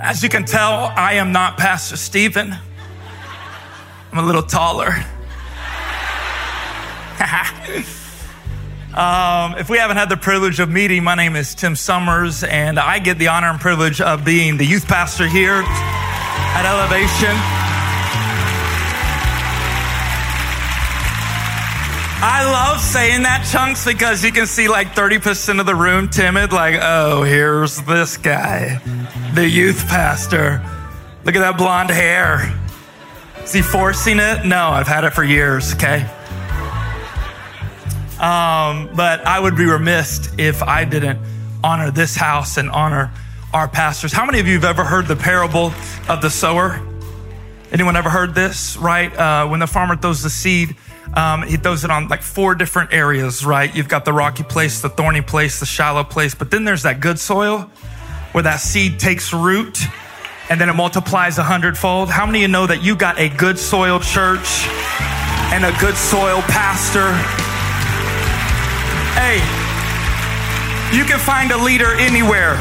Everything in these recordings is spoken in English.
As you can tell, I am not Pastor Stephen. I'm a little taller. um, if we haven't had the privilege of meeting, my name is Tim Somers, and I get the honor and privilege of being the youth pastor here at Elevation. I love saying that, Chunks, because you can see like 30% of the room timid, like, oh, here's this guy, the youth pastor. Look at that blonde hair. Is he forcing it? No, I've had it for years, okay? Um, but I would be remiss if I didn't honor this house and honor our pastors. How many of you have ever heard the parable of the sower? Anyone ever heard this, right? Uh, when the farmer throws the seed, um, he throws it on like four different areas, right? You've got the rocky place, the thorny place, the shallow place, but then there's that good soil where that seed takes root and then it multiplies a hundredfold. How many of you know that you got a good soil church and a good soil pastor? Hey, you can find a leader anywhere.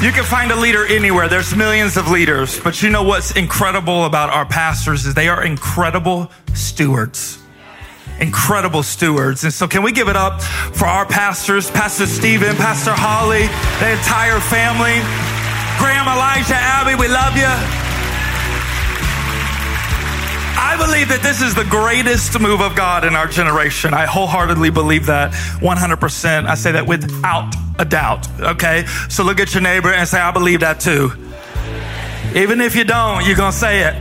You can find a leader anywhere. There's millions of leaders, but you know what's incredible about our pastors is they are incredible stewards. Incredible stewards. And so can we give it up for our pastors, Pastor Stephen, Pastor Holly, the entire family, Graham, Elijah, Abby, we love you. I believe that this is the greatest move of God in our generation. I wholeheartedly believe that 100%. I say that without a doubt. Okay. So look at your neighbor and say, I believe that too. Even if you don't, you're to say it.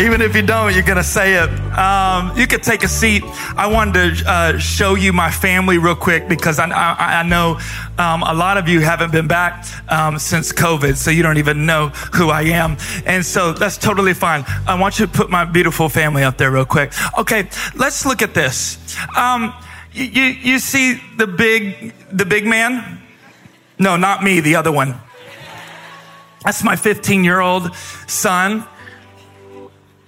Even if you don't, you're to say it. Um, you could take a seat. I wanted to uh, show you my family real quick because I, I, I know um, a lot of you haven't been back um, since COVID, so you don't even know who I am. And so that's totally fine. I want you to put my beautiful family up there real quick. Okay, let's look at this. Um, you, you, you see the big, the big man? No, not me, the other one. That's my 15 year old son.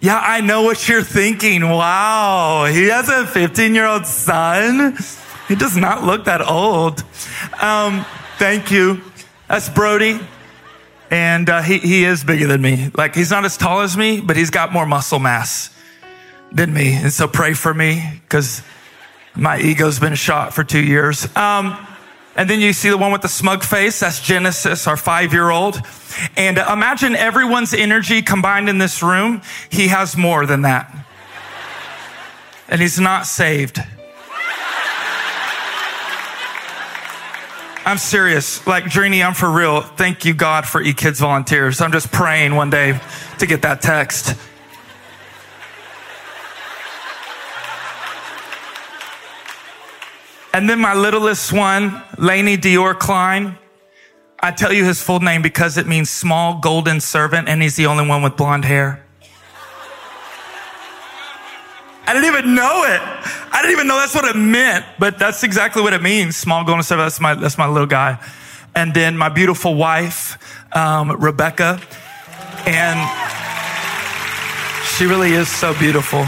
Yeah, I know what you're thinking. Wow, he has a 15 year old son. He does not look that old. Um, thank you. That's Brody. And uh, he, he is bigger than me. Like, he's not as tall as me, but he's got more muscle mass than me. And so pray for me because my ego's been shot for two years. Um, and then you see the one with the smug face. That's Genesis, our five year old. And uh, imagine everyone's energy combined in this room. He has more than that. And he's not saved. I'm serious. Like, Drini, I'm for real. Thank you, God, for eKids volunteers. I'm just praying one day to get that text. And then my littlest one, Laney Dior Klein. I tell you his full name because it means small golden servant, and he's the only one with blonde hair. I didn't even know it. I didn't even know that's what it meant, but that's exactly what it means. Small golden servant. That's my, that's my little guy. And then my beautiful wife, um, Rebecca. And she really is so beautiful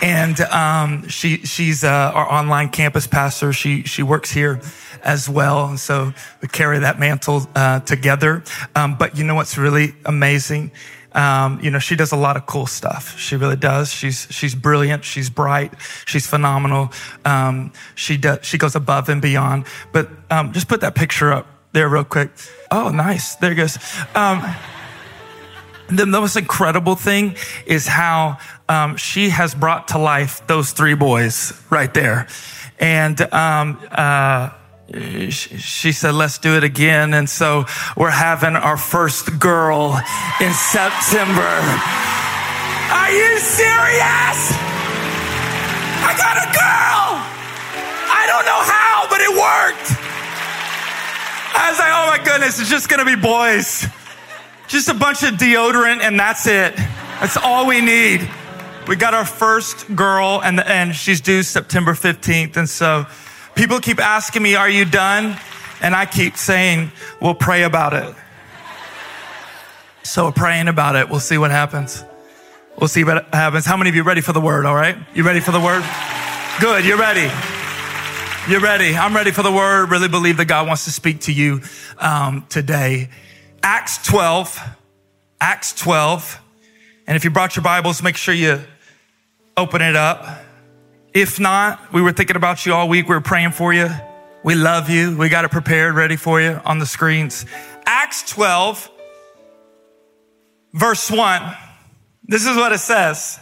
and um, she she's uh, our online campus pastor. She she works here as well, so we carry that mantle uh, together. Um, but you know what's really amazing? Um, you know, she does a lot of cool stuff. She really does. She's she's brilliant. She's bright. She's phenomenal. Um, she does. She goes above and beyond. But um, just put that picture up there real quick. Oh, nice. There it goes. Um, the most incredible thing is how um, she has brought to life those three boys right there. And um, uh, she said, let's do it again. And so we're having our first girl in September. Are you serious? I got a girl. I don't know how, but it worked. I was like, oh my goodness, it's just going to be boys. Just a bunch of deodorant and that's it. That's all we need. We got our first girl and, and she's due September 15th. And so people keep asking me, are you done? And I keep saying, we'll pray about it. So we're praying about it. We'll see what happens. We'll see what happens. How many of you ready for the word? All right. You ready for the word? Good. You're ready. You're ready. I'm ready for the word. Really believe that God wants to speak to you um, today. Acts 12. Acts 12. And if you brought your Bibles, make sure you open it up. If not, we were thinking about you all week. We were praying for you. We love you. We got it prepared, ready for you on the screens. Acts 12, verse 1. This is what it says.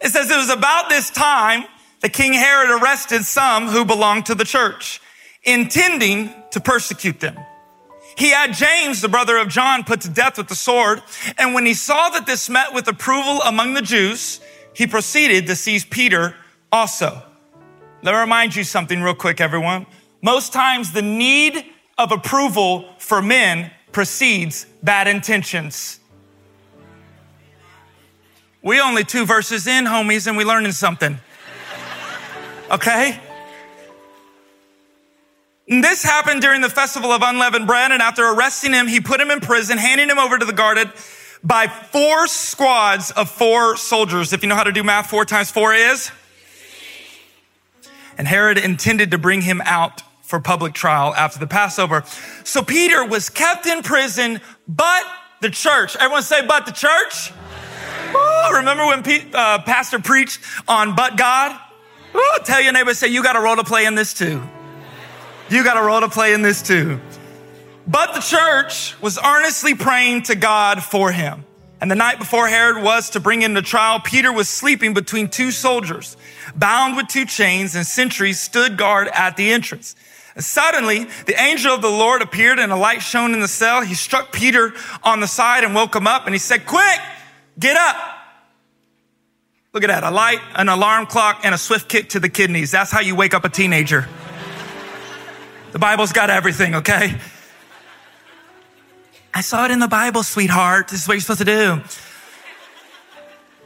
It says, It was about this time that King Herod arrested some who belonged to the church, intending to persecute them. He had James, the brother of John, put to death with the sword. And when he saw that this met with approval among the Jews, he proceeded to seize Peter also. Let me remind you something real quick, everyone. Most times the need of approval for men precedes bad intentions. We only two verses in, homies, and we learning something. Okay? And this happened during the festival of unleavened bread, and after arresting him, he put him in prison, handing him over to the guarded by four squads of four soldiers. If you know how to do math, four times four is? And Herod intended to bring him out for public trial after the Passover. So Peter was kept in prison, but the church. Everyone say, but the church. Ooh, remember when Pete, uh, Pastor preached on but God? Ooh, tell your neighbor, say, you got a role to play in this too. You got a role to play in this too. But the church was earnestly praying to God for him. And the night before Herod was to bring him to trial, Peter was sleeping between two soldiers, bound with two chains, and sentries stood guard at the entrance. Suddenly, the angel of the Lord appeared and a light shone in the cell. He struck Peter on the side and woke him up and he said, quick, get up. Look at that. A light, an alarm clock, and a swift kick to the kidneys. That's how you wake up a teenager. The Bible's got everything, okay? I saw it in the Bible, sweetheart. This is what you're supposed to do.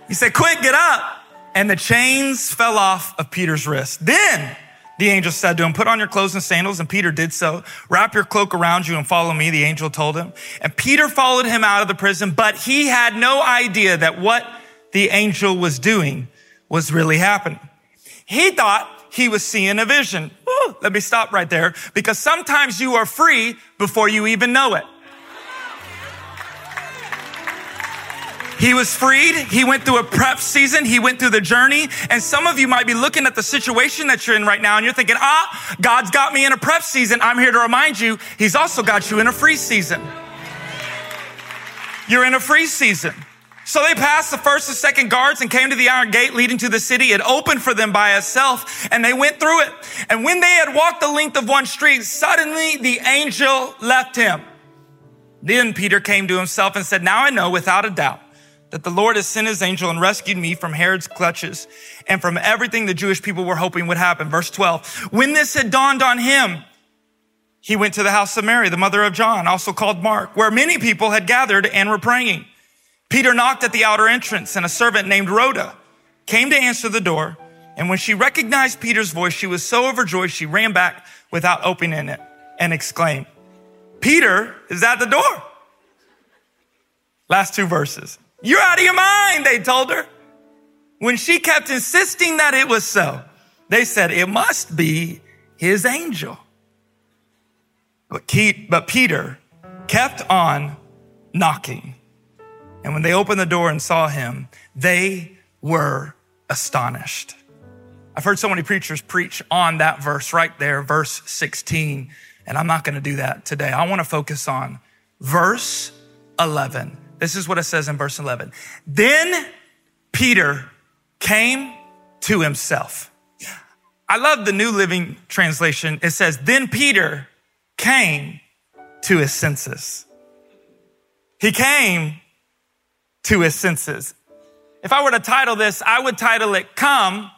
He said, quick, get up. And the chains fell off of Peter's wrist. Then the angel said to him, Put on your clothes and sandals. And Peter did so. Wrap your cloak around you and follow me, the angel told him. And Peter followed him out of the prison, but he had no idea that what the angel was doing was really happening. He thought he was seeing a vision. Ooh, let me stop right there because sometimes you are free before you even know it. He was freed. He went through a prep season. He went through the journey. And some of you might be looking at the situation that you're in right now and you're thinking, ah, God's got me in a prep season. I'm here to remind you, He's also got you in a free season. You're in a free season. So they passed the first and second guards and came to the iron gate leading to the city. It opened for them by itself and they went through it. And when they had walked the length of one street, suddenly the angel left him. Then Peter came to himself and said, now I know without a doubt that the Lord has sent his angel and rescued me from Herod's clutches and from everything the Jewish people were hoping would happen. Verse 12. When this had dawned on him, he went to the house of Mary, the mother of John, also called Mark, where many people had gathered and were praying. Peter knocked at the outer entrance and a servant named Rhoda came to answer the door. And when she recognized Peter's voice, she was so overjoyed she ran back without opening it and exclaimed, Peter is at the door. Last two verses. You're out of your mind, they told her. When she kept insisting that it was so, they said, it must be his angel. But, but Peter kept on knocking. And when they opened the door and saw him, they were astonished. I've heard so many preachers preach on that verse right there, verse 16, and I'm not going to do that today. I want to focus on verse 11. This is what it says in verse 11. Then Peter came to himself. I love the New Living Translation. It says, then Peter came to his senses. He came to his senses. If I were to title this, I would title it, Come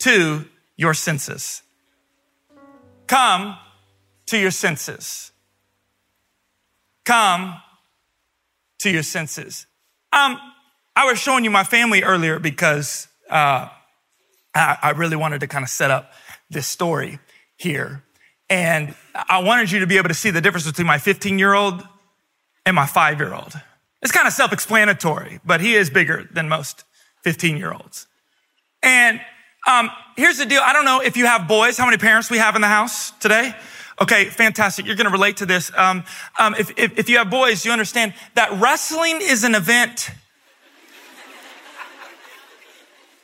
to Your Senses. Come to your senses. Come to your senses. Um, I was showing you my family earlier because uh, I, I really wanted to kind of set up this story here. And I wanted you to be able to see the difference between my 15 year old and my five year old. It's kind of self explanatory, but he is bigger than most 15 year olds. And um, here's the deal I don't know if you have boys, how many parents we have in the house today. Okay, fantastic. You're going to relate to this. Um, um, if, if, if you have boys, you understand that wrestling is an event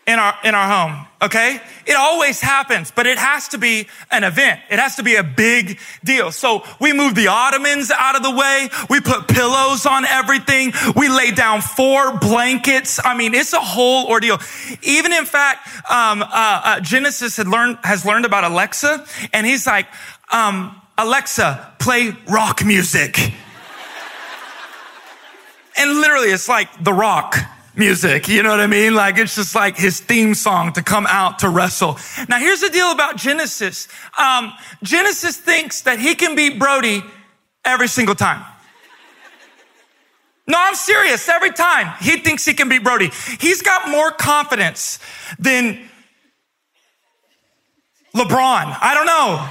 in our, in our home. Okay. It always happens, but it has to be an event. It has to be a big deal. So we move the ottomans out of the way. We put pillows on everything. We lay down four blankets. I mean, it's a whole ordeal. Even in fact, um, uh, uh, Genesis had learned, has learned about Alexa and he's like, um, Alexa, play rock music. and literally it's like the rock music. You know what I mean? Like it's just like his theme song to come out to wrestle. Now here's the deal about Genesis. Um, Genesis thinks that he can beat Brody every single time. No, I'm serious. Every time he thinks he can beat Brody, he's got more confidence than LeBron. I don't know.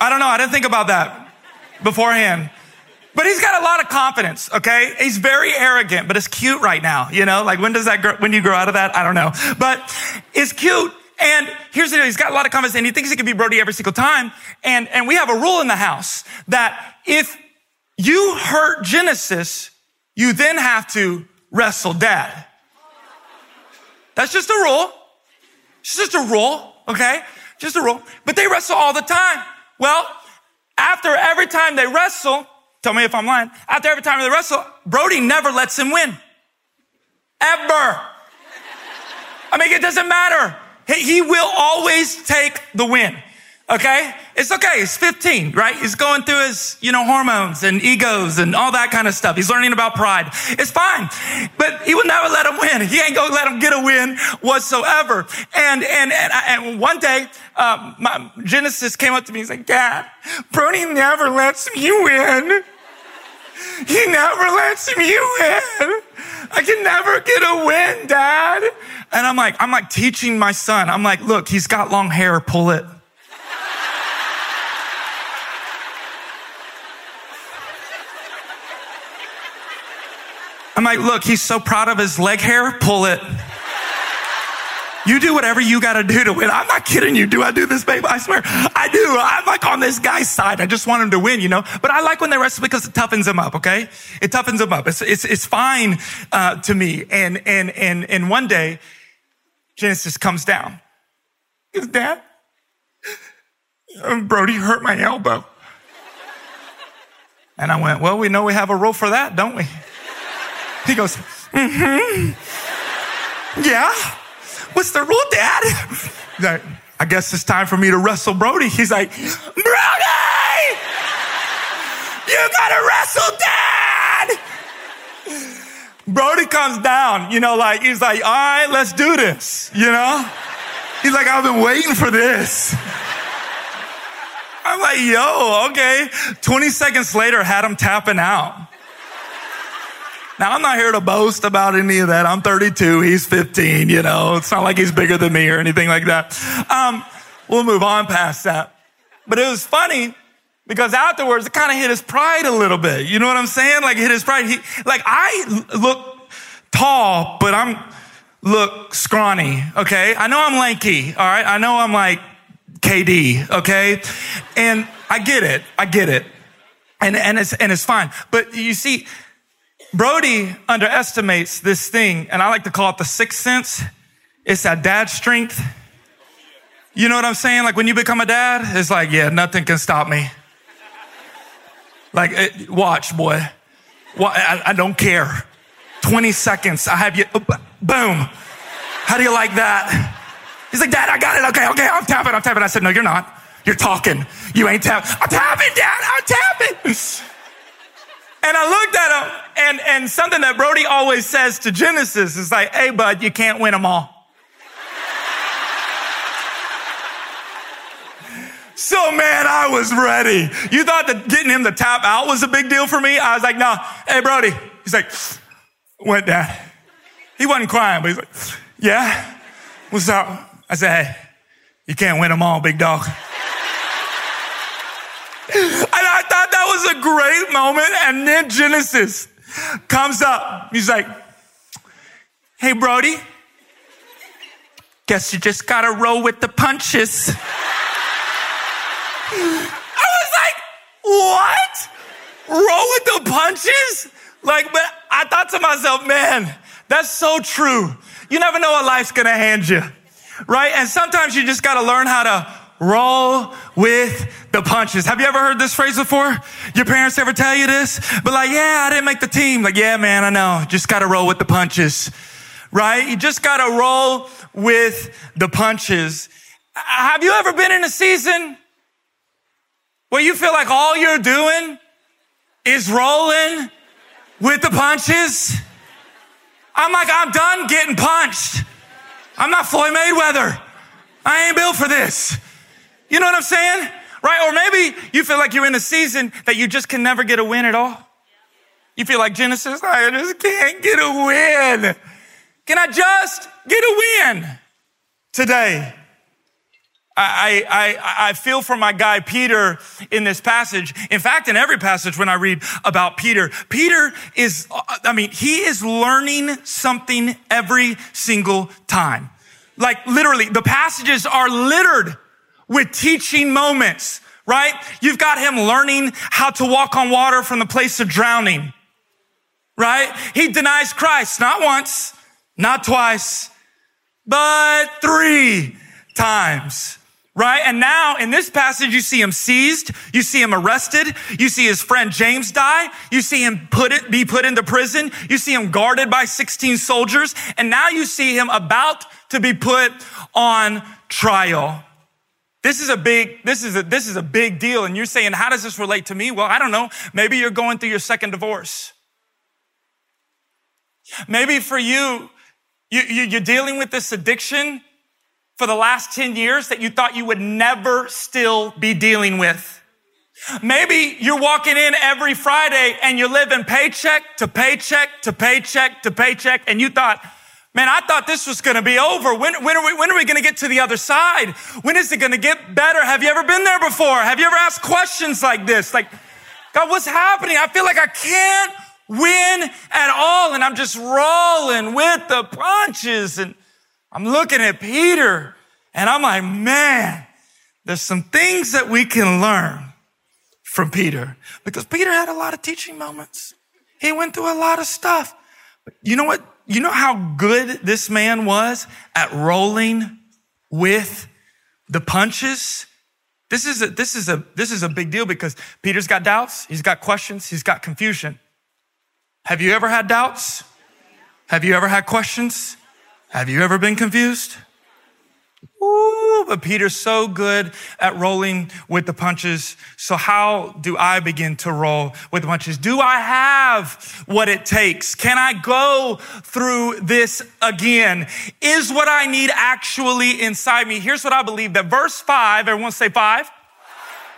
I don't know. I didn't think about that beforehand. But he's got a lot of confidence, okay? He's very arrogant, but it's cute right now, you know? Like when does that grow, when you grow out of that? I don't know. But it's cute. And here's the deal. He's got a lot of confidence and he thinks he can be Brody every single time. And, and we have a rule in the house that if you hurt Genesis, you then have to wrestle dad. That's just a rule. It's just a rule, okay? Just a rule. But they wrestle all the time. Well, after every time they wrestle, Tell me if I'm lying. After every time they wrestle, Brody never lets him win. Ever. I mean, it doesn't matter. He will always take the win. Okay? It's okay. He's 15, right? He's going through his, you know, hormones and egos and all that kind of stuff. He's learning about pride. It's fine. But he will never let him win. He ain't gonna let him get a win whatsoever. And, and, and, and one day, uh, my, Genesis came up to me. He's like, Dad, Brody never lets me win. He never lets me win. I can never get a win, Dad. And I'm like, I'm like teaching my son. I'm like, look, he's got long hair. Pull it. I'm like, look, he's so proud of his leg hair. Pull it. You do whatever you got to do to win. I'm not kidding you. Do I do this, babe? I swear I do. I'm like on this guy's side. I just want him to win, you know, but I like when they wrestle because it toughens them up. Okay. It toughens them up. It's, it's, it's fine, uh, to me. And, and, and, and one day Genesis comes down. Goes, dad, Brody hurt my elbow. And I went, well, we know we have a rule for that, don't we? He goes, mm-hmm. Yeah. What's the rule, Dad? Like, I guess it's time for me to wrestle Brody. He's like, Brody! You gotta wrestle Dad! Brody comes down, you know, like, he's like, all right, let's do this, you know? He's like, I've been waiting for this. I'm like, yo, okay. 20 seconds later, had him tapping out. Now, I'm not here to boast about any of that. I'm 32. He's 15. You know, it's not like he's bigger than me or anything like that. Um, we'll move on past that. But it was funny because afterwards it kind of hit his pride a little bit. You know what I'm saying? Like it hit his pride. He, like I look tall, but I'm look scrawny. Okay. I know I'm lanky. All right. I know I'm like KD. Okay. And I get it. I get it. And, and it's, and it's fine. But you see, Brody underestimates this thing, and I like to call it the sixth sense. It's that dad strength. You know what I'm saying? Like when you become a dad, it's like, yeah, nothing can stop me. Like, eh, watch, boy. I, I don't care. 20 seconds, I have you, oh, boom. How do you like that? He's like, Dad, I got it. Okay, okay, I'm tapping, I'm tapping. I said, No, you're not. You're talking. You ain't tapping. I'm tapping, Dad, I'm tapping. And I looked at him, and, and something that Brody always says to Genesis is like, hey, bud, you can't win them all. So man, I was ready. You thought that getting him to tap out was a big deal for me? I was like, no, hey Brody. He's like, went dad? He wasn't crying, but he's like, yeah, what's up? I said, hey, you can't win them all, big dog. And I thought that was a great moment. And then Genesis comes up. He's like, Hey, Brody, guess you just gotta roll with the punches. I was like, What? Roll with the punches? Like, but I thought to myself, man, that's so true. You never know what life's gonna hand you, right? And sometimes you just gotta learn how to roll with the punches. Have you ever heard this phrase before? Your parents ever tell you this? But like, yeah, I didn't make the team. Like, yeah, man, I know. Just gotta roll with the punches, right? You just gotta roll with the punches. Have you ever been in a season where you feel like all you're doing is rolling with the punches? I'm like, I'm done getting punched. I'm not Floyd Mayweather. I ain't built for this. You know what I'm saying? Right? Or maybe you feel like you're in a season that you just can never get a win at all. You feel like Genesis, I just can't get a win. Can I just get a win today? I, I, I feel for my guy Peter in this passage. In fact, in every passage when I read about Peter, Peter is, I mean, he is learning something every single time. Like literally, the passages are littered with teaching moments, right? You've got him learning how to walk on water from the place of drowning, right? He denies Christ not once, not twice, but three times right? And now in this passage, you see him seized, you see him arrested, you see his friend James die, you see him put it, be put into prison, you see him guarded by 16 soldiers, and now you see him about to be put on trial. This is a big, this is a, this is a big deal. And you're saying, how does this relate to me? Well, I don't know. Maybe you're going through your second divorce. Maybe for you, you, you you're dealing with this addiction for the last 10 years that you thought you would never still be dealing with. Maybe you're walking in every Friday and you're living paycheck to paycheck to paycheck to paycheck and you thought, man, I thought this was going to be over. When, when are we, are we going to get to the other side? When is it going to get better? Have you ever been there before? Have you ever asked questions like this? Like, God, what's happening? I feel like I can't win at all. And I'm just rolling with the punches and I'm looking at Peter and I'm like, man, there's some things that we can learn from Peter because Peter had a lot of teaching moments. He went through a lot of stuff. But you know what? You know how good this man was at rolling with the punches? This is a, this is a, this is a big deal because Peter's got doubts. He's got questions. He's got confusion. Have you ever had doubts? Have you ever had questions? Have you ever been confused? Ooh, but Peter's so good at rolling with the punches. So how do I begin to roll with the punches? Do I have what it takes? Can I go through this again? Is what I need actually inside me? Here's what I believe that verse five, everyone say five.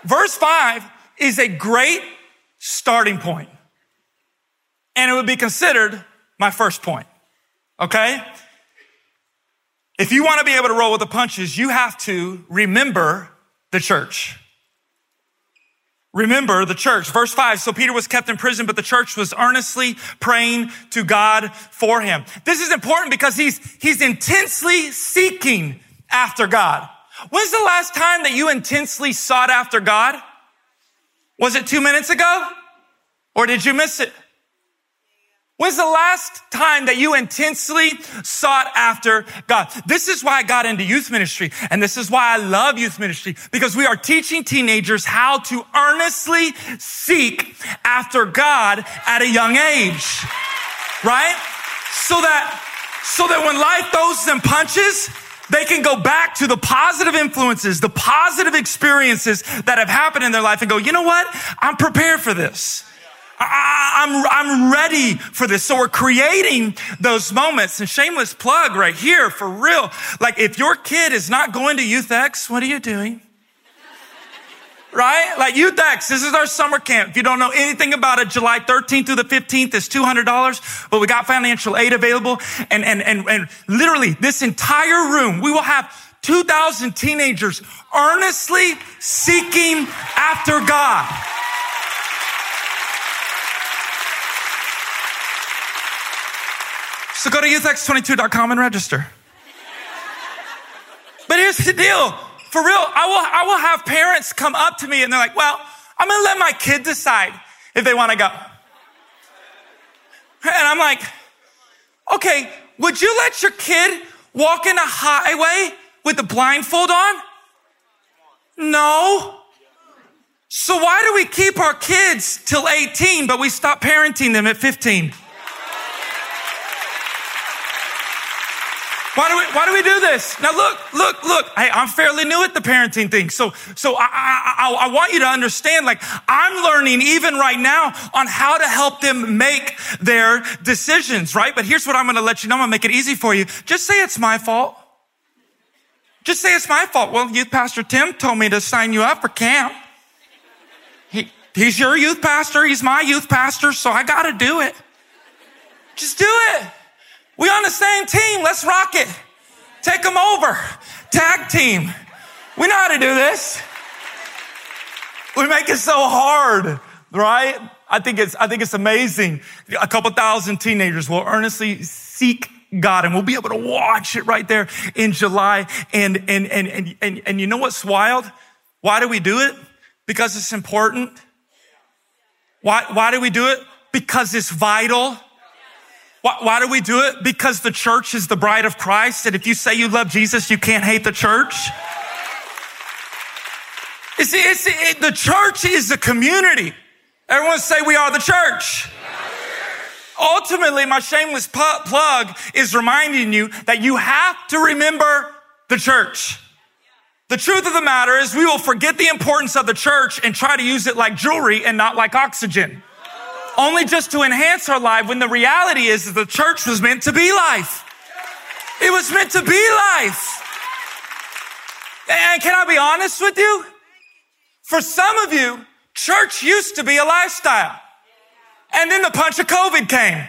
Verse five is a great starting point. And it would be considered my first point. Okay? If you want to be able to roll with the punches, you have to remember the church. Remember the church. Verse five. So Peter was kept in prison, but the church was earnestly praying to God for him. This is important because he's, he's intensely seeking after God. When's the last time that you intensely sought after God? Was it two minutes ago? Or did you miss it? When's the last time that you intensely sought after God? This is why I got into youth ministry. And this is why I love youth ministry because we are teaching teenagers how to earnestly seek after God at a young age. Right? So that, so that when life throws them punches, they can go back to the positive influences, the positive experiences that have happened in their life and go, you know what? I'm prepared for this. I, am I'm, I'm ready for this. So we're creating those moments and shameless plug right here for real. Like if your kid is not going to Youth X, what are you doing? right? Like Youth this is our summer camp. If you don't know anything about it, July 13th through the 15th is $200, but we got financial aid available. And, and, and, and literally this entire room, we will have 2,000 teenagers earnestly seeking after God. So go to youthx22.com and register. But here's the deal. For real, I will, I will have parents come up to me and they're like, well, I'm going to let my kid decide if they want to go. And I'm like, okay, would you let your kid walk in a highway with a blindfold on? No. So why do we keep our kids till 18, but we stop parenting them at 15? Why do we, why do we do this? Now look, look, look. Hey, I'm fairly new at the parenting thing. So, so I, I, I, want you to understand, like, I'm learning even right now on how to help them make their decisions, right? But here's what I'm going to let you know. I'm going to make it easy for you. Just say it's my fault. Just say it's my fault. Well, youth pastor Tim told me to sign you up for camp. He, he's your youth pastor. He's my youth pastor. So I got to do it. Just do it. We on the same team. Let's rock it. Take them over. Tag team. We know how to do this. We make it so hard, right? I think it's, I think it's amazing. A couple thousand teenagers will earnestly seek God and we'll be able to watch it right there in July. And, and, and, and, and, and you know what's wild? Why do we do it? Because it's important. Why, why do we do it? Because it's vital. Why, why, do we do it? Because the church is the bride of Christ. And if you say you love Jesus, you can't hate the church. It's, it's, it, the church is the community. Everyone say we are the church. Ultimately, my shameless plug is reminding you that you have to remember the church. The truth of the matter is we will forget the importance of the church and try to use it like jewelry and not like oxygen only just to enhance our life when the reality is that the church was meant to be life. It was meant to be life. And can I be honest with you? For some of you, church used to be a lifestyle. And then the punch of COVID came.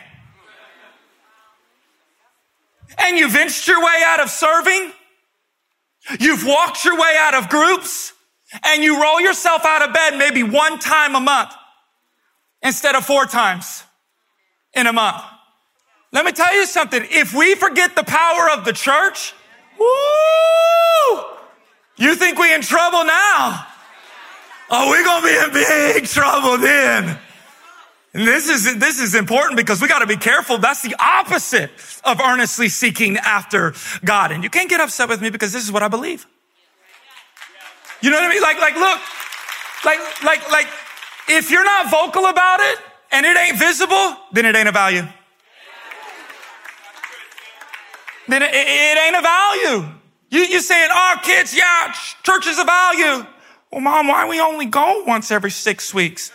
And you've inched your way out of serving. You've walked your way out of groups and you roll yourself out of bed maybe one time a month instead of four times in a month. Let me tell you something. If we forget the power of the church, woo, you think we in trouble now? Oh, we're going to be in big trouble then. And this is, this is important because we got to be careful. That's the opposite of earnestly seeking after God. And you can't get upset with me because this is what I believe. You know what I mean? Like, like, look, like, like, like, if you're not vocal about it and it ain't visible, then it ain't a value. Then it, it ain't a value. You, you saying, oh, kids, yeah, church is a value. Well, mom, why we only go once every six weeks?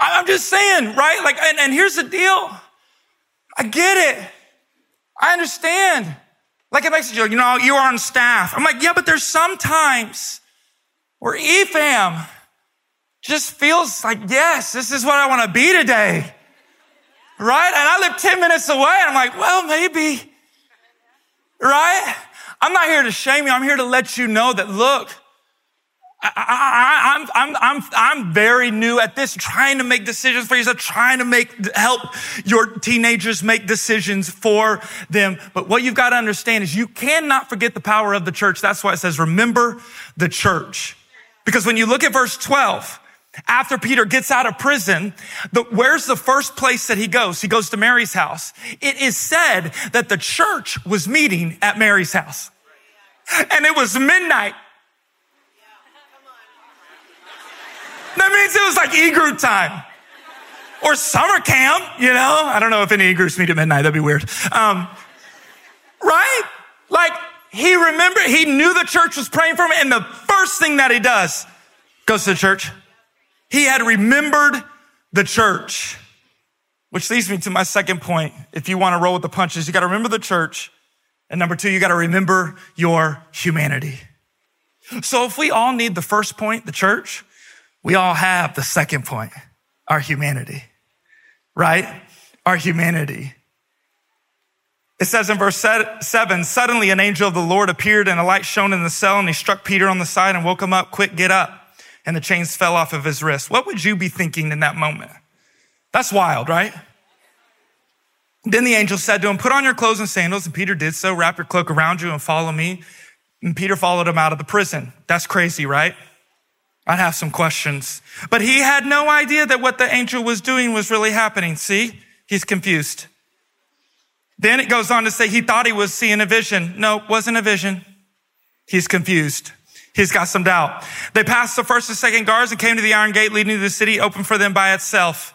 I'm just saying, right? Like, and, and here's the deal. I get it. I understand. Like it makes you, you know, you're on staff. I'm like, yeah, but there's sometimes where EFAM just feels like, yes, this is what I want to be today. Right? And I live 10 minutes away and I'm like, well, maybe. Right? I'm not here to shame you. I'm here to let you know that, look, I, am I'm, I'm, I'm, I'm very new at this, trying to make decisions for yourself, trying to make, help your teenagers make decisions for them. But what you've got to understand is you cannot forget the power of the church. That's why it says, remember the church. Because when you look at verse 12, after Peter gets out of prison, the, where's the first place that he goes? He goes to Mary's house. It is said that the church was meeting at Mary's house. And it was midnight. That means it was like e-group time or summer camp, you know? I don't know if any e-groups meet at midnight. That'd be weird. Um, right? Like he remembered, he knew the church was praying for him. And the first thing that he does goes to the church. He had remembered the church, which leads me to my second point. If you want to roll with the punches, you got to remember the church. And number two, you got to remember your humanity. So if we all need the first point, the church, we all have the second point, our humanity, right? Our humanity. It says in verse seven, suddenly an angel of the Lord appeared and a light shone in the cell and he struck Peter on the side and woke him up. Quick, get up and the chains fell off of his wrist. What would you be thinking in that moment? That's wild, right? Then the angel said to him, Put on your clothes and sandals. And Peter did so. Wrap your cloak around you and follow me. And Peter followed him out of the prison. That's crazy, right? I'd have some questions. But he had no idea that what the angel was doing was really happening. See? He's confused. Then it goes on to say he thought he was seeing a vision. No, wasn't a vision. He's confused. He's got some doubt. They passed the first and second guards and came to the iron gate leading to the city, open for them by itself.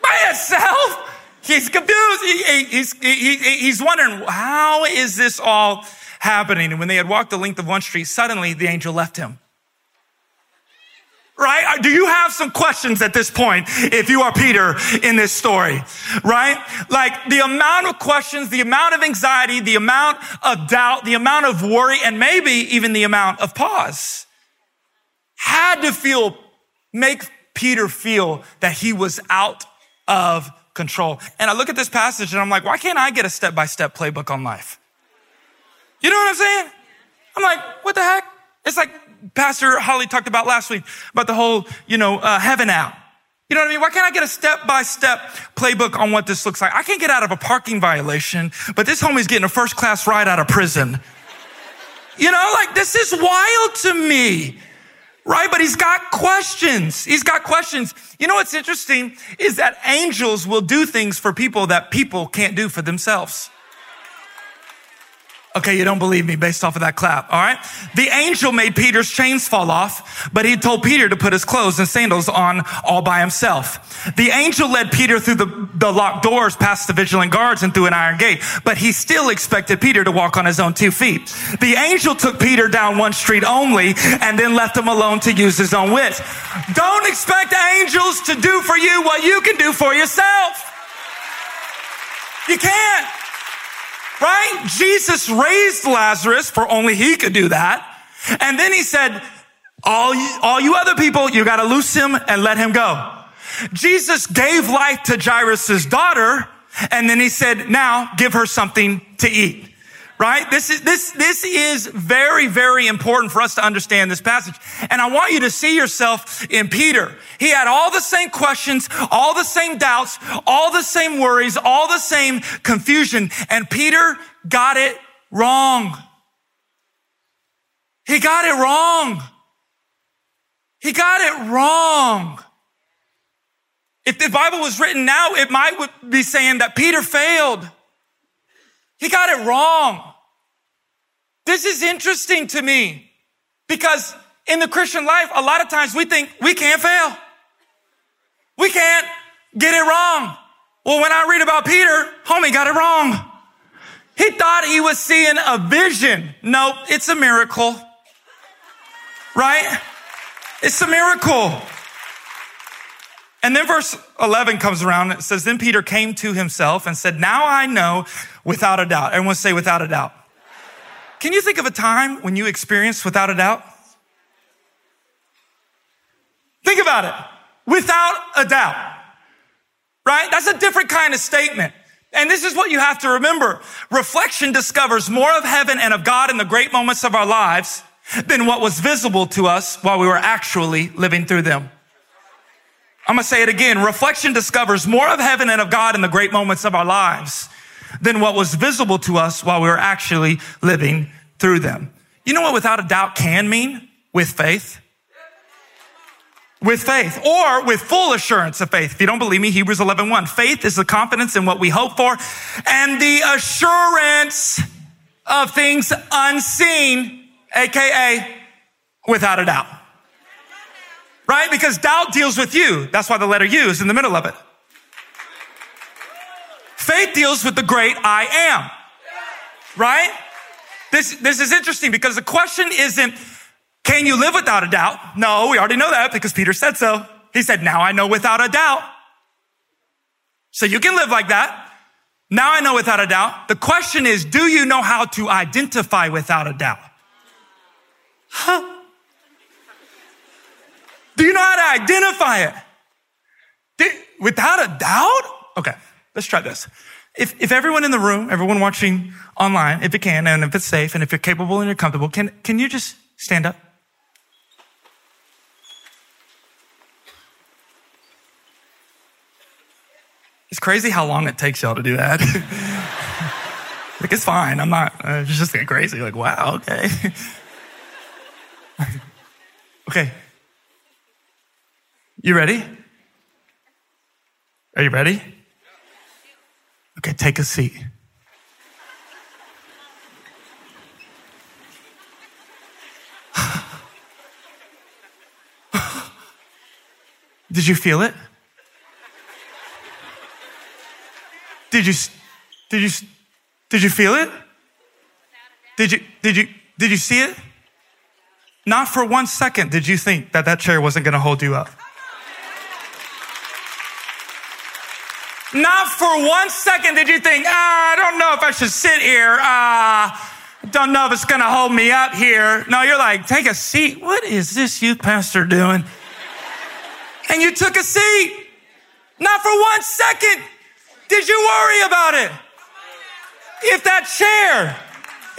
by itself? He's confused. He, he's, he, he's wondering, how is this all happening? And when they had walked the length of one street, suddenly the angel left him. Right? Uh, do you have some questions at this point if you are Peter in this story? Right? Like the amount of questions, the amount of anxiety, the amount of doubt, the amount of worry, and maybe even the amount of pause had to feel, make Peter feel that he was out of control. And I look at this passage and I'm like, why can't I get a step by step playbook on life? You know what I'm saying? I'm like, what the heck? It's like Pastor Holly talked about last week about the whole, you know, uh, heaven out. You know what I mean? Why can't I get a step by step playbook on what this looks like? I can't get out of a parking violation, but this homie's getting a first class ride out of prison. You know, like this is wild to me. Right? But he's got questions. He's got questions. You know what's interesting is that angels will do things for people that people can't do for themselves. Okay, you don't believe me based off of that clap. All right. The angel made Peter's chains fall off, but he told Peter to put his clothes and sandals on all by himself. The angel led Peter through the, the locked doors past the vigilant guards and through an iron gate, but he still expected Peter to walk on his own two feet. The angel took Peter down one street only and then left him alone to use his own wits. Don't expect angels to do for you what you can do for yourself. You can't right? Jesus raised Lazarus for only he could do that. And then he said, all you, all you other people, you got to loose him and let him go. Jesus gave life to Jairus' daughter. And then he said, now give her something to eat right? This is, this, this is very, very important for us to understand this passage. And I want you to see yourself in Peter. He had all the same questions, all the same doubts, all the same worries, all the same confusion. And Peter got it wrong. He got it wrong. He got it wrong. If the Bible was written now, it might be saying that Peter failed. He got it wrong. This is interesting to me because in the Christian life, a lot of times we think we can't fail. We can't get it wrong. Well, when I read about Peter, homie got it wrong. He thought he was seeing a vision. Nope, it's a miracle. Right? It's a miracle. And then verse 11 comes around and it says, Then Peter came to himself and said, Now I know without a doubt. Everyone say without a doubt. Can you think of a time when you experienced without a doubt? Think about it. Without a doubt. Right? That's a different kind of statement. And this is what you have to remember. Reflection discovers more of heaven and of God in the great moments of our lives than what was visible to us while we were actually living through them. I'm going to say it again. Reflection discovers more of heaven and of God in the great moments of our lives than what was visible to us while we were actually living through them. You know what without a doubt can mean? With faith. With faith or with full assurance of faith. If you don't believe me, Hebrews 11, 1. Faith is the confidence in what we hope for and the assurance of things unseen, aka without a doubt. Right? Because doubt deals with you. That's why the letter U is in the middle of it. Faith deals with the great I am. Right? This, this is interesting because the question isn't, can you live without a doubt? No, we already know that because Peter said so. He said, now I know without a doubt. So you can live like that. Now I know without a doubt. The question is, do you know how to identify without a doubt? Huh? Do you know how to identify it? Did, without a doubt? Okay. Let's try this. If, if everyone in the room, everyone watching online, if it can, and if it's safe, and if you're capable and you're comfortable, can, can you just stand up? It's crazy how long it takes y'all to do that. like, it's fine. I'm not, uh, it's just crazy. Like, wow, okay. Okay. You ready? Are you ready? Okay, take a seat. Did you feel it? Did you, did you, did you feel it? Did you, did you, did you see it? Not for one second did you think that that chair wasn't going to hold you up. Not for one second did you think, ah, I don't know if I should sit here. Ah, don't know if it's going to hold me up here. No, you're like, take a seat. What is this youth pastor doing? And you took a seat. Not for one second did you worry about it. If that chair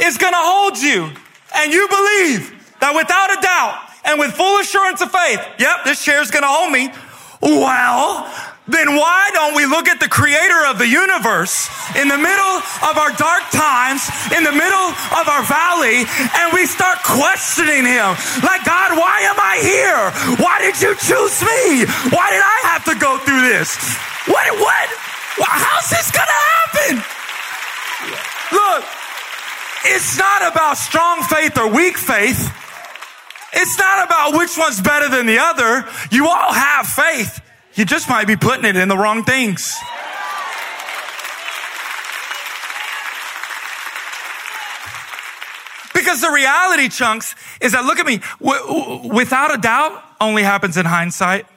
is going to hold you and you believe that without a doubt and with full assurance of faith, yep, this chair is going to hold me. Well, then why don't we look at the creator of the universe in the middle of our dark times, in the middle of our valley, and we start questioning him? Like, God, why am I here? Why did you choose me? Why did I have to go through this? What, what, how's this gonna happen? Look, it's not about strong faith or weak faith. It's not about which one's better than the other. You all have faith. You just might be putting it in the wrong things. Because the reality, chunks, is that look at me, without a doubt, only happens in hindsight.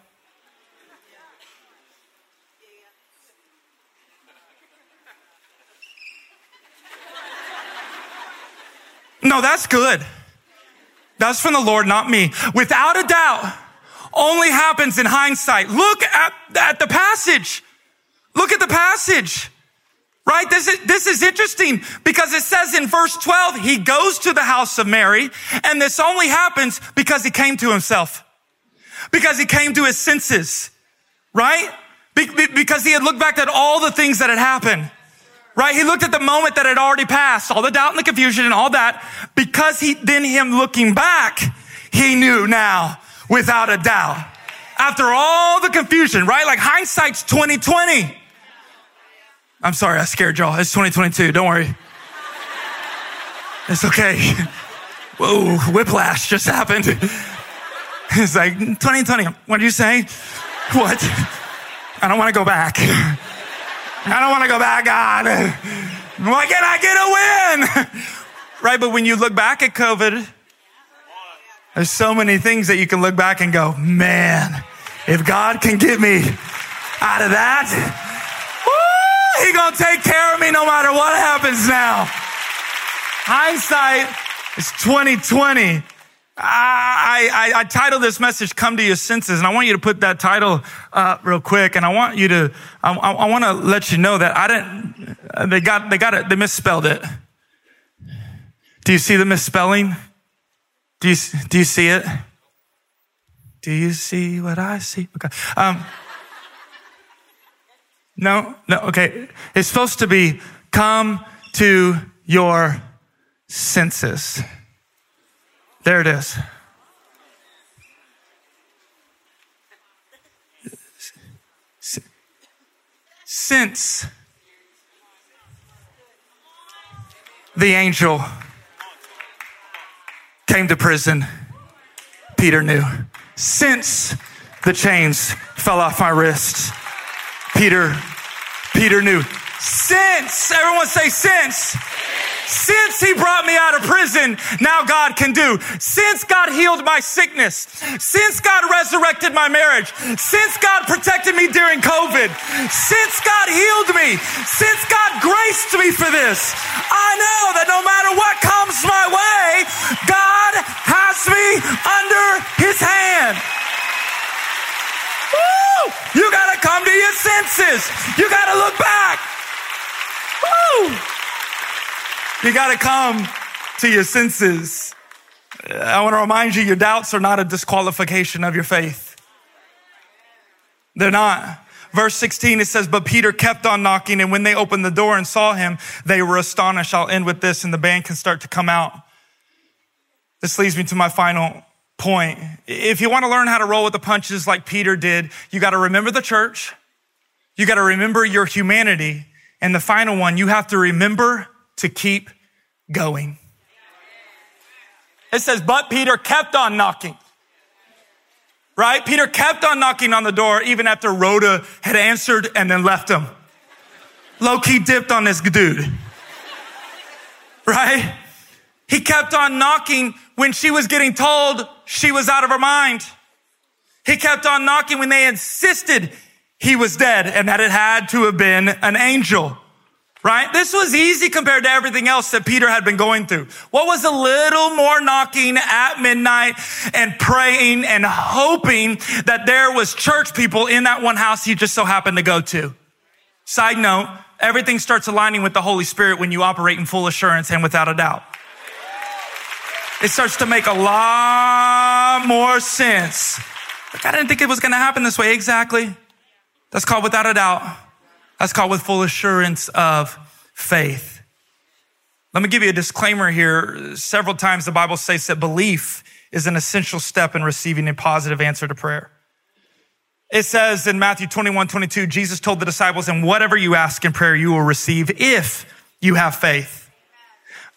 No, that's good. That's from the Lord, not me. Without a doubt, only happens in hindsight. Look at, at the passage. Look at the passage. Right? This is, this is interesting because it says in verse 12, he goes to the house of Mary and this only happens because he came to himself. Because he came to his senses. Right? Be, be, because he had looked back at all the things that had happened. Right? He looked at the moment that had already passed, all the doubt and the confusion and all that. Because he, then him looking back, he knew now without a doubt. After all the confusion, right? Like hindsight's 2020. I'm sorry, I scared y'all. It's 2022. Don't worry. It's okay. Whoa, whiplash just happened. It's like 2020. What did you say? What? I don't want to go back. I don't want to go back, God. Why can't I get a win? Right? But when you look back at COVID, there's so many things that you can look back and go, man, if God can get me out of that, woo, he gonna take care of me no matter what happens now. Hindsight is 2020. I, I, I titled this message, Come to Your Senses, and I want you to put that title uh, real quick. And I want you to, I, I, I want to let you know that I didn't, they got, they got it, they misspelled it. Do you see the misspelling? Do you, do you see it? Do you see what I see? Okay. Um, no, no, okay. It's supposed to be come to your senses. There it is. Since the angel came to prison, Peter knew. Since the chains fell off my wrists, Peter, Peter knew. Since, everyone say since. Since he brought me out of prison, now God can do. Since God healed my sickness. Since God resurrected my marriage. Since God protected me during COVID. Since God healed me. Since God graced me for this. I know that no matter what comes my way, God has me under his hand. Woo! You gotta come to your senses. You gotta look back. Woo! You got to come to your senses. I want to remind you your doubts are not a disqualification of your faith. They're not. Verse 16, it says, But Peter kept on knocking, and when they opened the door and saw him, they were astonished. I'll end with this, and the band can start to come out. This leads me to my final point. If you want to learn how to roll with the punches like Peter did, you got to remember the church. You got to remember your humanity. And the final one, you have to remember to keep going. It says, but Peter kept on knocking. Right? Peter kept on knocking on the door even after Rhoda had answered and then left him. Low key dipped on this dude. Right? He kept on knocking when she was getting told she was out of her mind. He kept on knocking when they insisted he was dead and that it had to have been an angel. Right? This was easy compared to everything else that Peter had been going through. What was a little more knocking at midnight and praying and hoping that there was church people in that one house he just so happened to go to. Side note, everything starts aligning with the Holy Spirit when you operate in full assurance and without a doubt. It starts to make a lot more sense. Like, I didn't think it was going to happen this way exactly. That's called without a doubt. That's called with full assurance of faith. Let me give you a disclaimer here. Several times the Bible states that belief is an essential step in receiving a positive answer to prayer. It says in Matthew 21, 22, Jesus told the disciples, and whatever you ask in prayer, you will receive if you have faith.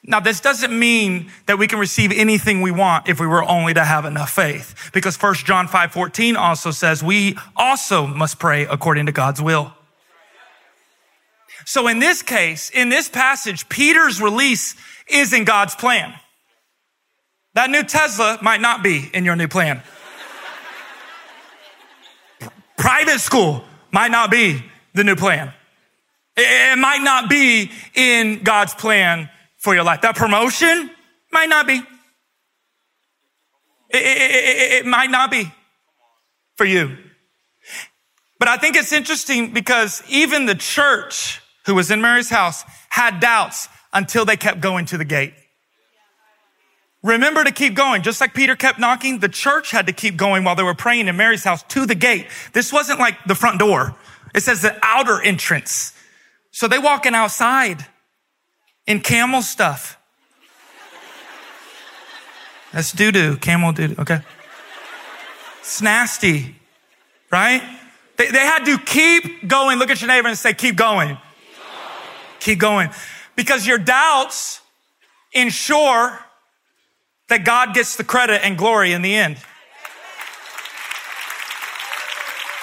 Now, this doesn't mean that we can receive anything we want if we were only to have enough faith. Because 1 John 5, 14 also says we also must pray according to God's will. So in this case, in this passage, Peter's release is in God's plan. That new Tesla might not be in your new plan. Private school might not be the new plan. It might not be in God's plan for your life. That promotion might not be. It, it, it, it, might not be for you. But I think it's interesting because even the church who was in Mary's house had doubts until they kept going to the gate. Remember to keep going. Just like Peter kept knocking, the church had to keep going while they were praying in Mary's house to the gate. This wasn't like the front door. It says the outer entrance. So they walking outside in camel stuff. That's doo doo, camel doo doo, okay? It's nasty, right? They, they had to keep going. Look at your neighbor and say, keep going. Keep going. Because your doubts ensure that God gets the credit and glory in the end.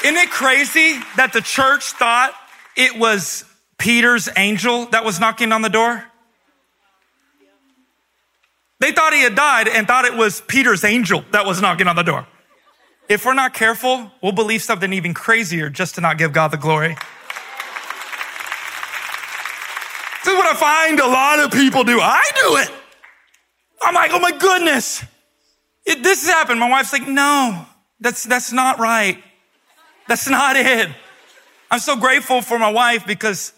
Isn't it crazy that the church thought it was Peter's angel that was knocking on the door? They thought he had died and thought it was Peter's angel that was knocking on the door. If we're not careful, we'll believe something even crazier just to not give God the glory. This is what I find a lot of people do. I do it. I'm like, oh my goodness. It, this has happened. My wife's like, no, that's, that's not right. That's not it. I'm so grateful for my wife because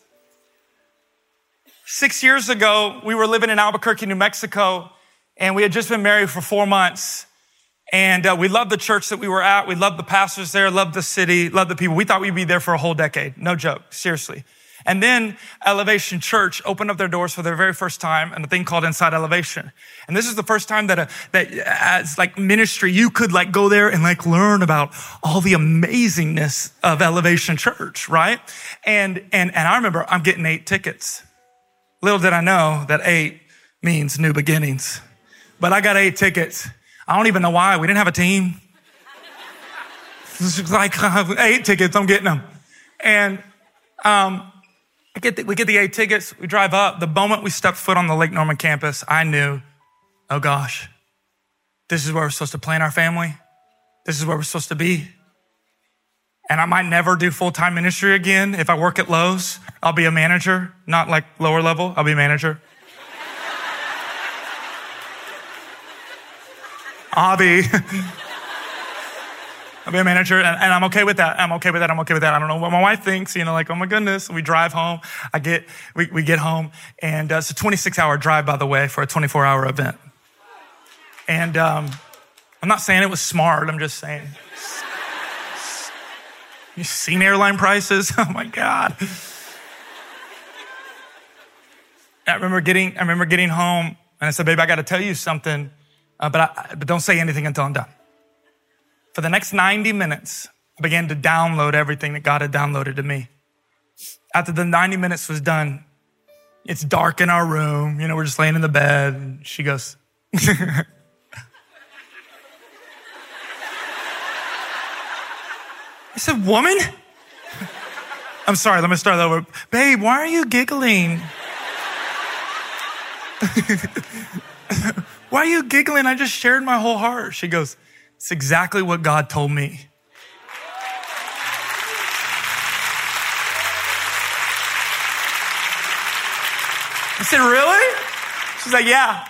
six years ago, we were living in Albuquerque, New Mexico, and we had just been married for four months. And uh, we loved the church that we were at. We loved the pastors there, loved the city, loved the people. We thought we'd be there for a whole decade. No joke, seriously. And then Elevation Church opened up their doors for their very first time and a thing called Inside Elevation. And this is the first time that, a, that as like ministry, you could like go there and like learn about all the amazingness of Elevation Church, right? And, and, and I remember I'm getting eight tickets. Little did I know that eight means new beginnings. But I got eight tickets. I don't even know why. We didn't have a team. It's like eight tickets. I'm getting them. And, um, get the, we get the eight tickets. We drive up. The moment we stepped foot on the Lake Norman campus, I knew, oh gosh, this is where we're supposed to plan our family. This is where we're supposed to be. And I might never do full time ministry again. If I work at Lowe's, I'll be a manager, not like lower level. I'll be a manager. I'll be, I'll be a manager and, and, I'm okay with that. I'm okay with that. I'm okay with that. I don't know what my wife thinks, you know, like, oh my goodness. We drive home. I get, we, we get home and uh, it's a 26 hour drive, by the way, for a 24 hour event. And, um, I'm not saying it was smart. I'm just saying. You seen airline prices? Oh my God. I remember getting, I remember getting home and I said, babe, I got to tell you something uh, but, I, but don't say anything until I'm done. For the next 90 minutes, I began to download everything that God had downloaded to me. After the 90 minutes was done, it's dark in our room. You know, we're just laying in the bed. And she goes, I said, woman? I'm sorry, let me start over. Babe, why are you giggling? why are you giggling? I just shared my whole heart. She goes, It's exactly what God told me. I said, Really? She's like, Yeah.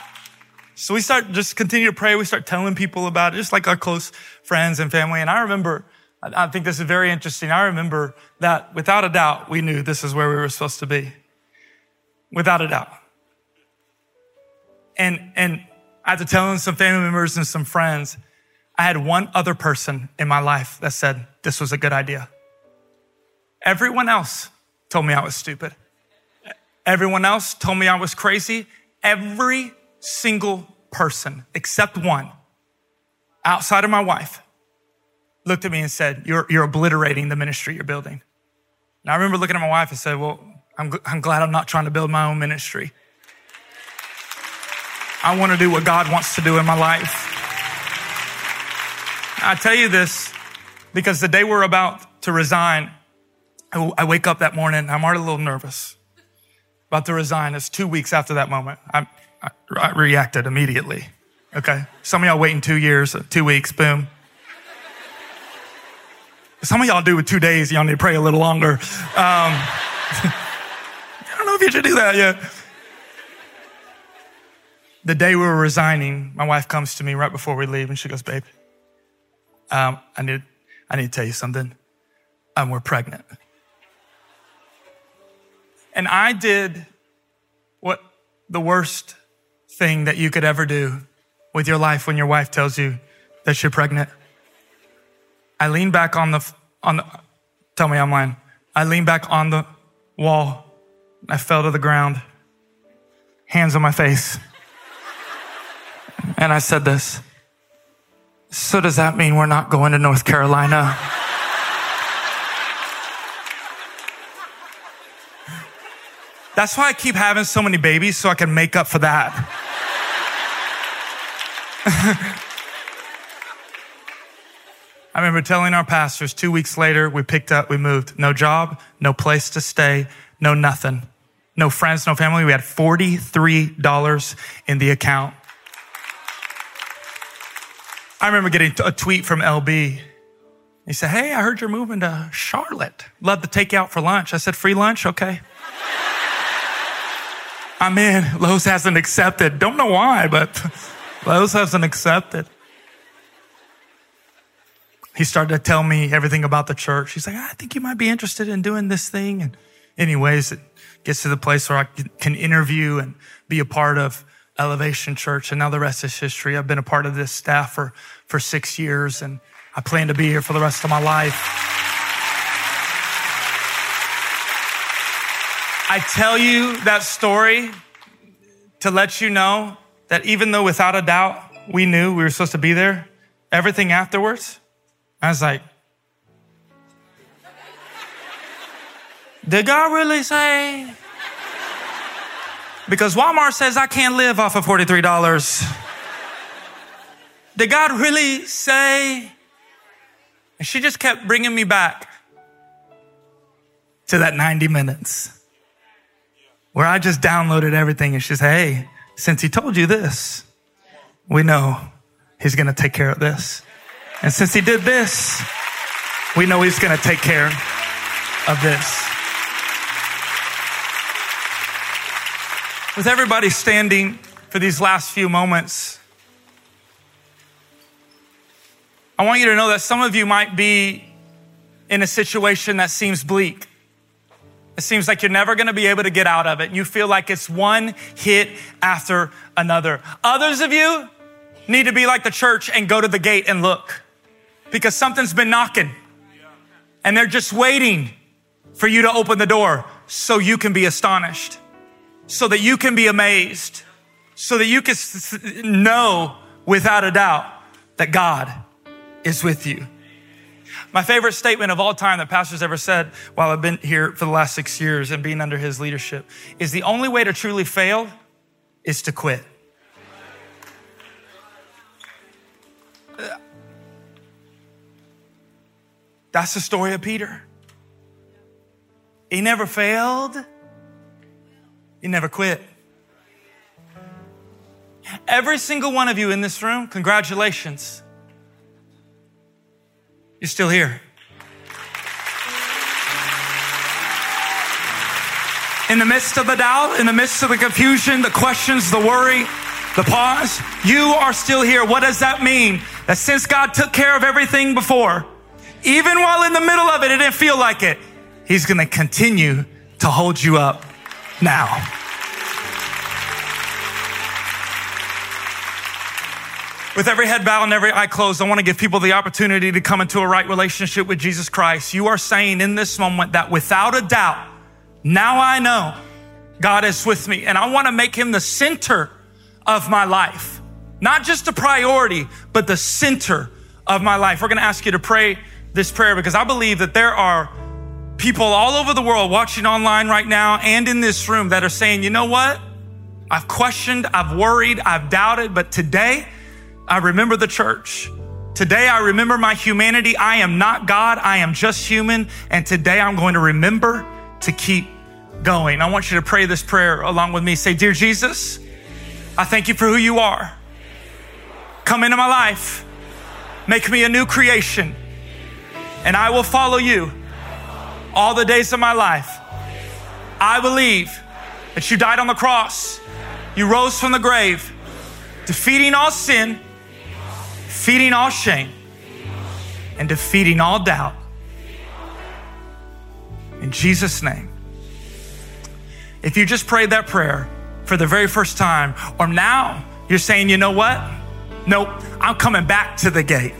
So we start just continue to pray. We start telling people about it, just like our close friends and family. And I remember, I think this is very interesting. I remember that without a doubt, we knew this is where we were supposed to be. Without a doubt. And, and after telling some family members and some friends, I had one other person in my life that said this was a good idea. Everyone else told me I was stupid. Everyone else told me I was crazy. Every single person, except one, outside of my wife, looked at me and said, You're, you're obliterating the ministry you're building. And I remember looking at my wife and said, Well, I'm, I'm glad I'm not trying to build my own ministry. I want to do what God wants to do in my life. I tell you this because the day we're about to resign, I wake up that morning, I'm already a little nervous about to resign. It's two weeks after that moment. I, I, I reacted immediately. Okay. Some of y'all waiting two years, two weeks, boom. Some of y'all do with two days. Y'all need to pray a little longer. Um, I don't know if you should do that yet. The day we were resigning, my wife comes to me right before we leave and she goes, babe, um, I need, I need to tell you something. Um, we're pregnant. And I did what the worst thing that you could ever do with your life when your wife tells you that you're pregnant. I leaned back on the, on the, tell me I'm lying. I leaned back on the wall. I fell to the ground, hands on my face. And I said this. So does that mean we're not going to North Carolina? That's why I keep having so many babies so I can make up for that. I remember telling our pastors two weeks later, we picked up, we moved. No job, no place to stay, no nothing. No friends, no family. We had $43 in the account. I remember getting a tweet from LB. He said, Hey, I heard you're moving to Charlotte. Love to take you out for lunch. I said, Free lunch? Okay. I'm in. Lowe's hasn't accepted. Don't know why, but Lowe's hasn't accepted. He started to tell me everything about the church. He's like, I think you might be interested in doing this thing. And anyways, it gets to the place where I can interview and be a part of Elevation Church. And now the rest is history. I've been a part of this staff for, for six years and I plan to be here for the rest of my life. I tell you that story to let you know that even though without a doubt we knew we were supposed to be there, everything afterwards, I was like, did God really say? Because Walmart says I can't live off of $43. Did God really say? And she just kept bringing me back to that 90 minutes where I just downloaded everything and she said, Hey, since he told you this, we know he's going to take care of this. And since he did this, we know he's going to take care of this. With everybody standing for these last few moments, I want you to know that some of you might be in a situation that seems bleak. It seems like you're never going to be able to get out of it. You feel like it's one hit after another. Others of you need to be like the church and go to the gate and look because something's been knocking and they're just waiting for you to open the door so you can be astonished so that you can be amazed, so that you can know without a doubt that God is with you. My favorite statement of all time that pastors ever said while I've been here for the last six years and being under his leadership is the only way to truly fail is to quit. That's the story of Peter. He never failed. He never quit. Every single one of you in this room, congratulations. You're still here. In the midst of the doubt, in the midst of the confusion, the questions, the worry, the pause, you are still here. What does that mean? That since God took care of everything before, even while in the middle of it, it didn't feel like it, He's going to continue to hold you up now. With every head bowed and every eye closed, I want to give people the opportunity to come into a right relationship with Jesus Christ. You are saying in this moment that without a doubt, now I know God is with me and I want to make him the center of my life. Not just a priority, but the center of my life. We're going to ask you to pray this prayer because I believe that there are people all over the world watching online right now and in this room that are saying, you know what? I've questioned, I've worried, I've doubted, but today I remember the church. Today I remember my humanity. I am not God. I am just human. And today I'm going to remember to keep going. I want you to pray this prayer along with me. Say, Dear Jesus, I thank you for who you are. Come into my life. Make me a new creation. And I will follow you all the days of my life. I believe that you died on the cross. You rose from the grave, defeating all sin defeating all shame and defeating all doubt. In Jesus' name. If you just prayed that prayer for the very first time, or now you're saying, you know what? Nope, I'm coming back to the gate.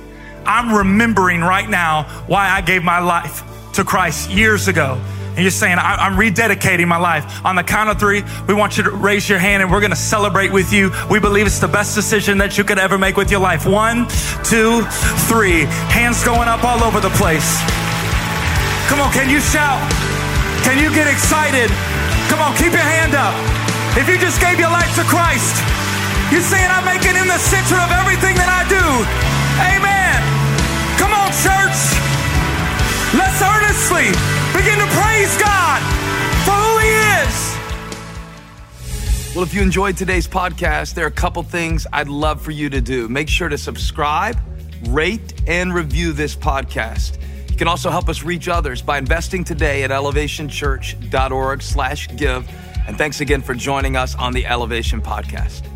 I'm remembering right now why I gave my life to Christ years ago and you're saying, I'm rededicating my life. On the count of three, we want you to raise your hand and we're going to celebrate with you. We believe it's the best decision that you could ever make with your life. One, two, three. Hands going up all over the place. Come on, can you shout? Can you get excited? Come on, keep your hand up. If you just gave your life to Christ, you're saying, I'm making him the center of everything that I do. Amen. Come on, church. Let's begin to praise God for who He is. Well, if you enjoyed today's podcast, there are a couple things I'd love for you to do. Make sure to subscribe, rate, and review this podcast. You can also help us reach others by investing today at elevationchurch.org slash give. And thanks again for joining us on the Elevation Podcast.